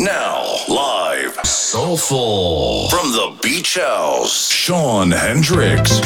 Now, live, soulful from the Beach House, Sean Hendricks.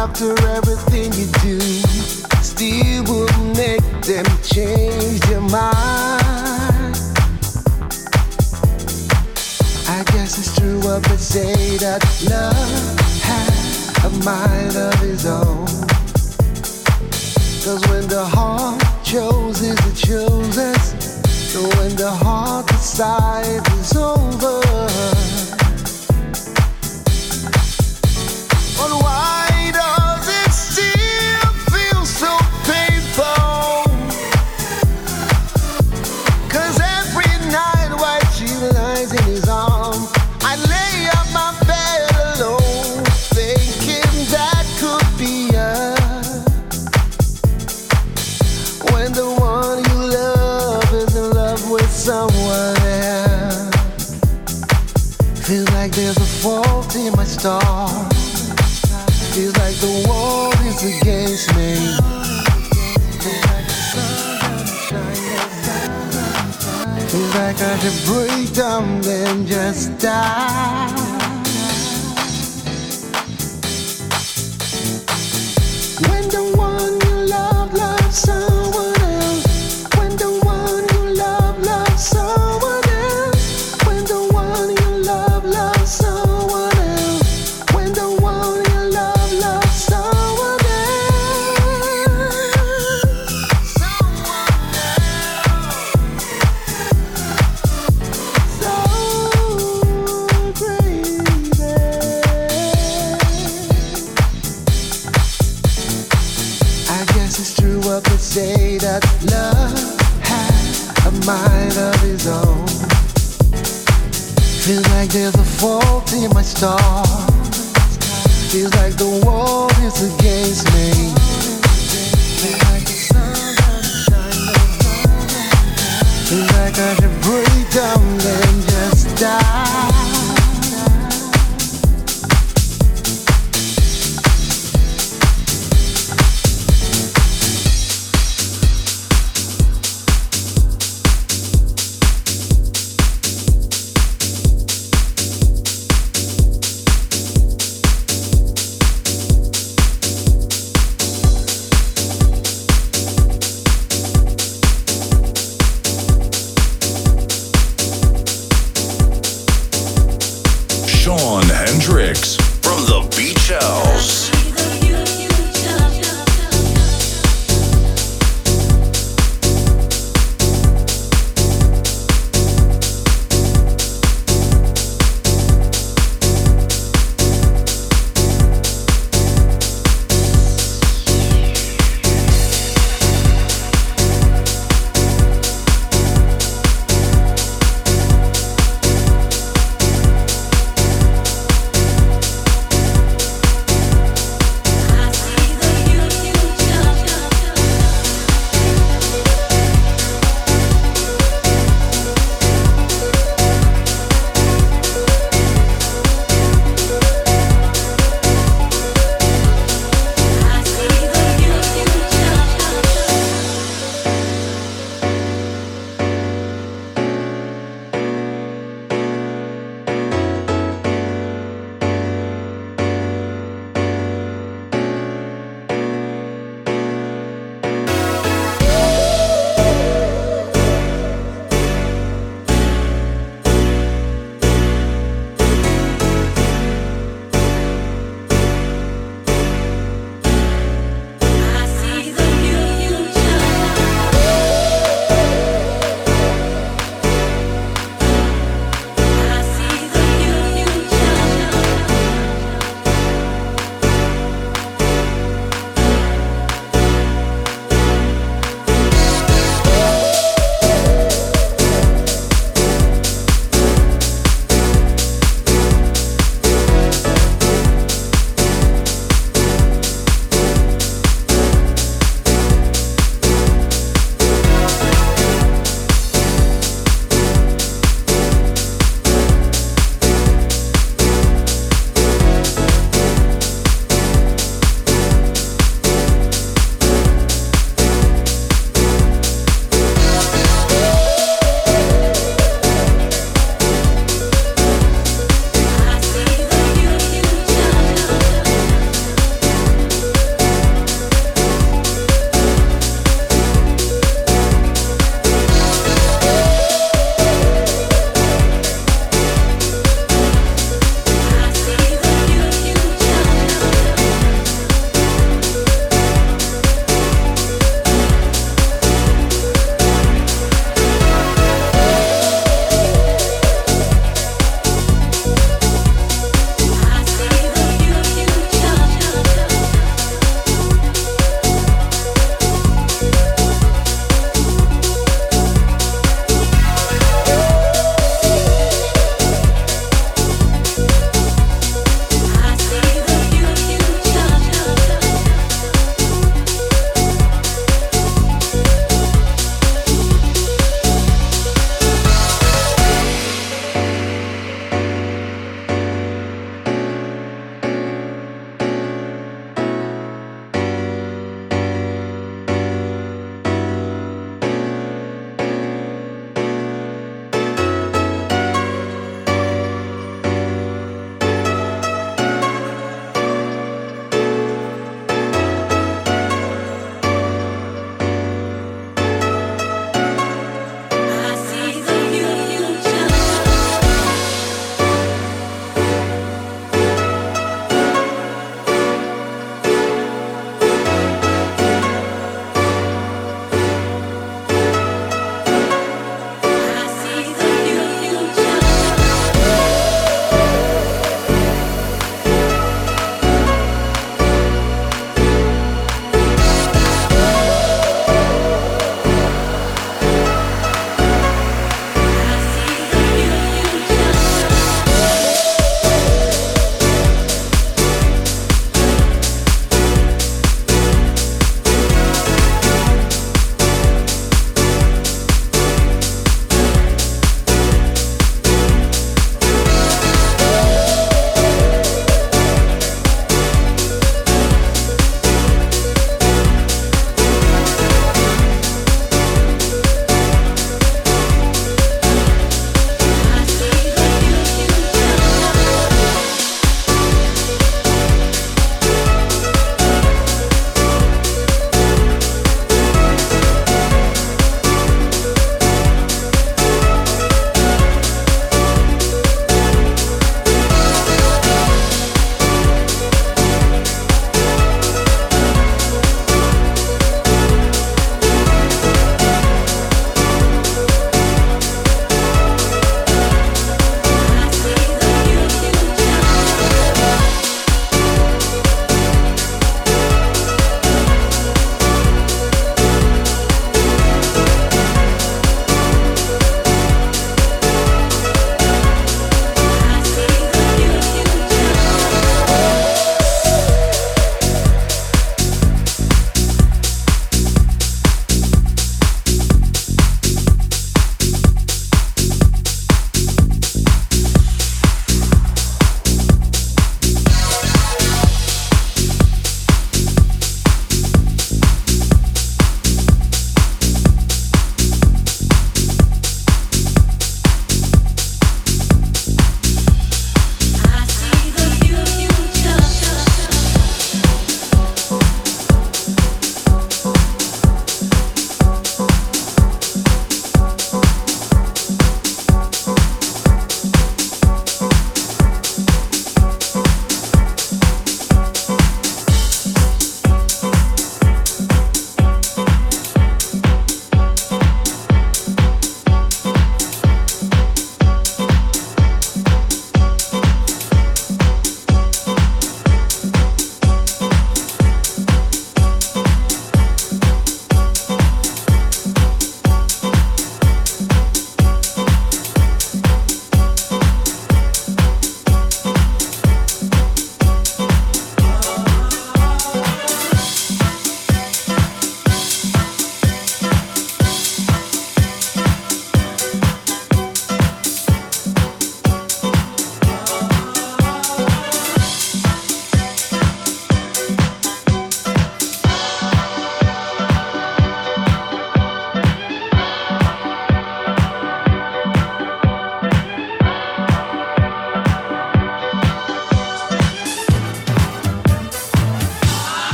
After everything you do, still will make them change their mind. I guess it's true what they say that love has a mind of its own. Cause when the heart chooses, it chooses. So when the heart decides, it's over. But then just die. Like there's a fault in my star. Feels like the world is against me. Feels like I should break down and just die.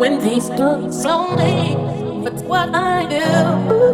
When things so bleak. But what I do.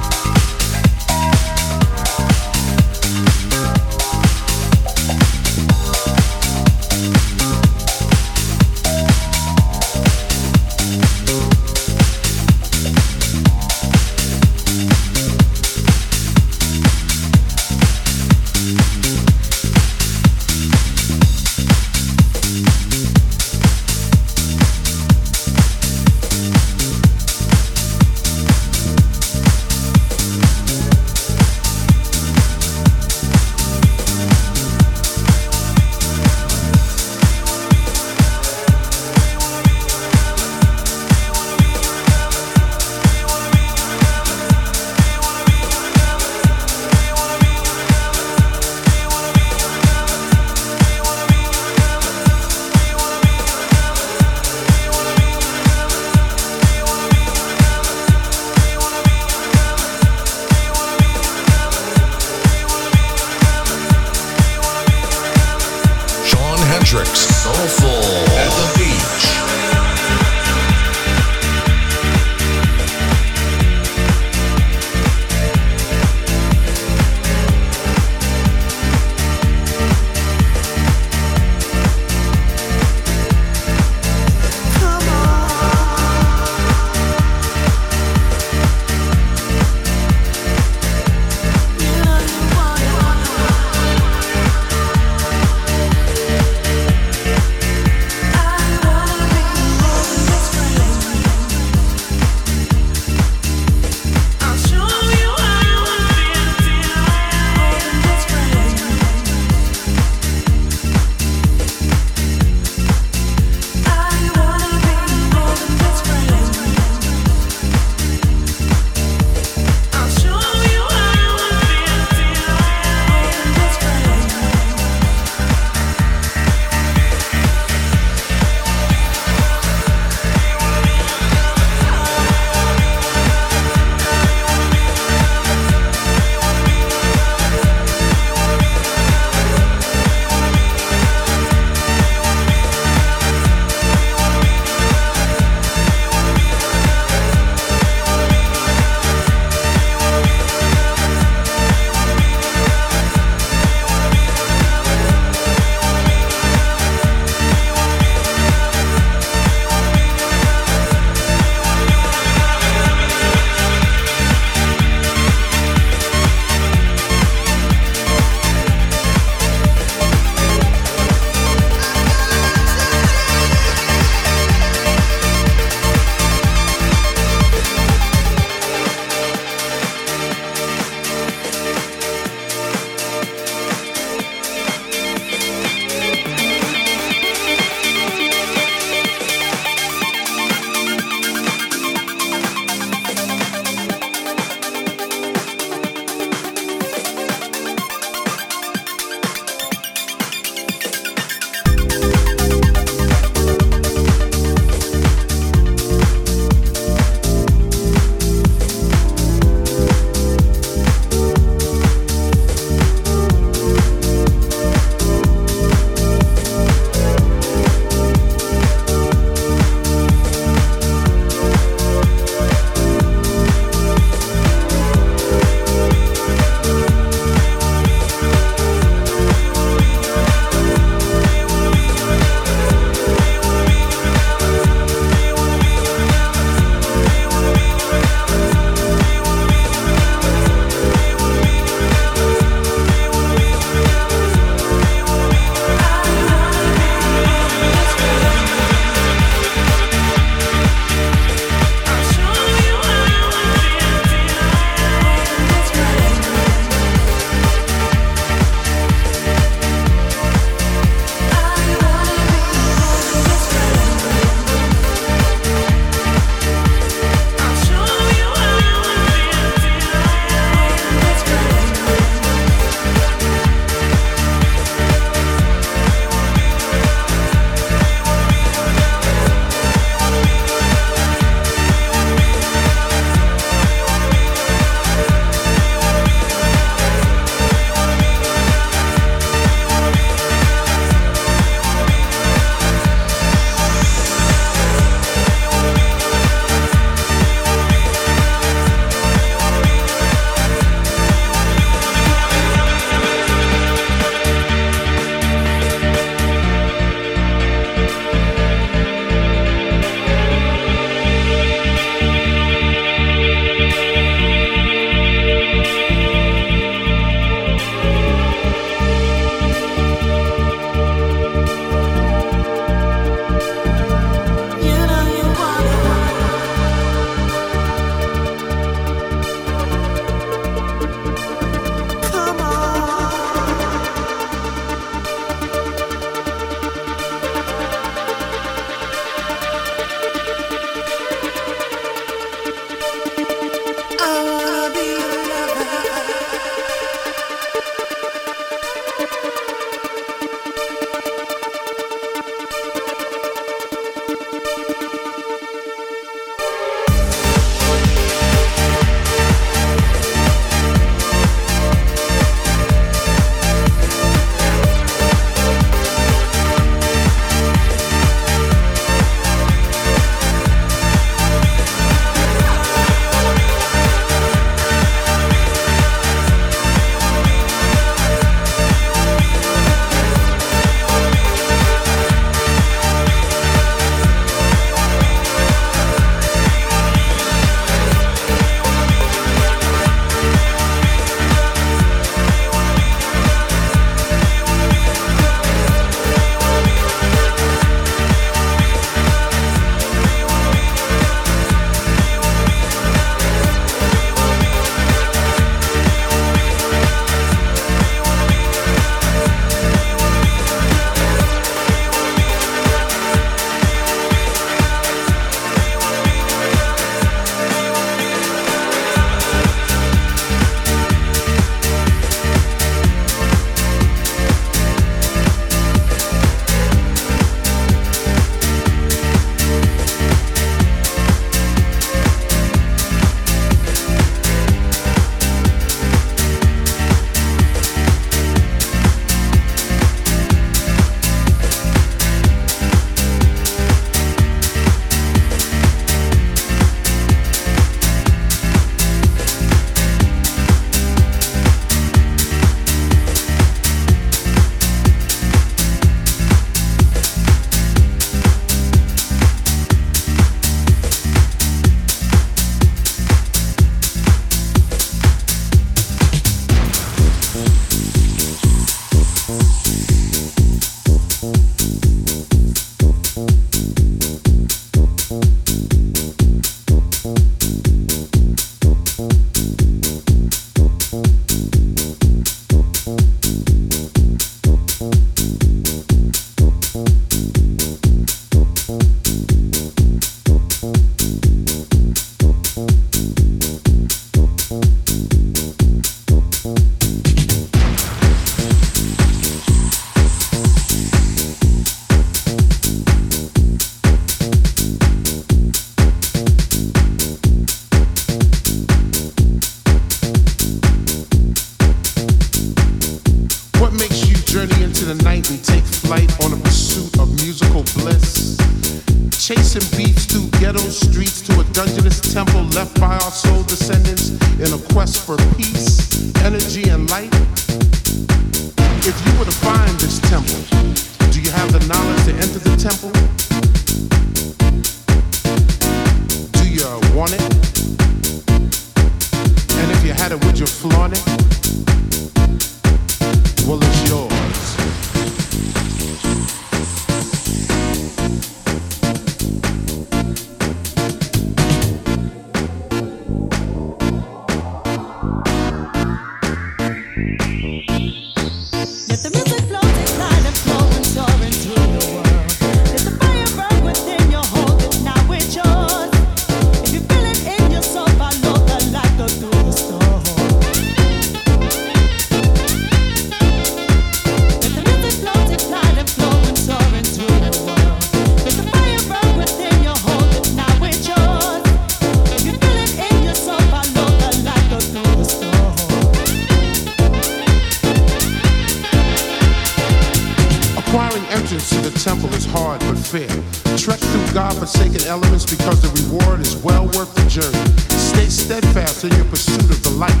Stay steadfast in your pursuit of the light.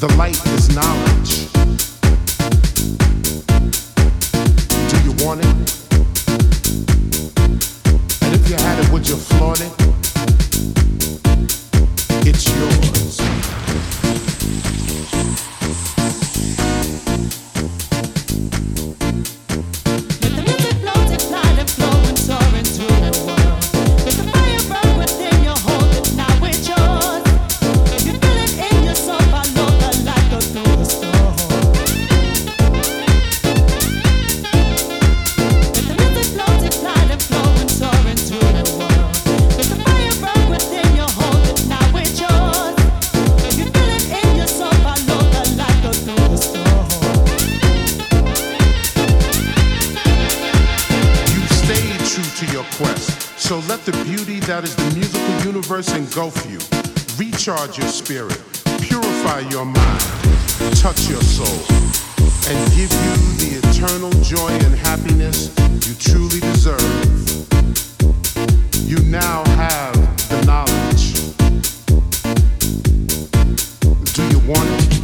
The light is knowledge. Do you want it? And if you had it, would you flaunt it? It's yours. Engulf you, recharge your spirit, purify your mind, touch your soul, and give you the eternal joy and happiness you truly deserve. You now have the knowledge. Do you want it?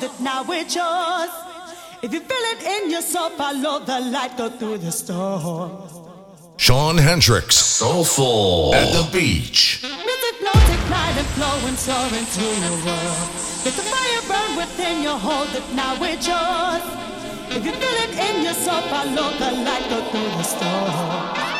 Within you, hold it now, it's yours. If you feel it in your soul, follow the light, go through the storm. Shawn Hendricks, Soulful at the beach. Music flows, ignite and flowing, soaring through your world. Let the fire burn within you, hold it now, it's yours. If you feel it in your soul, follow the light, go through the storm.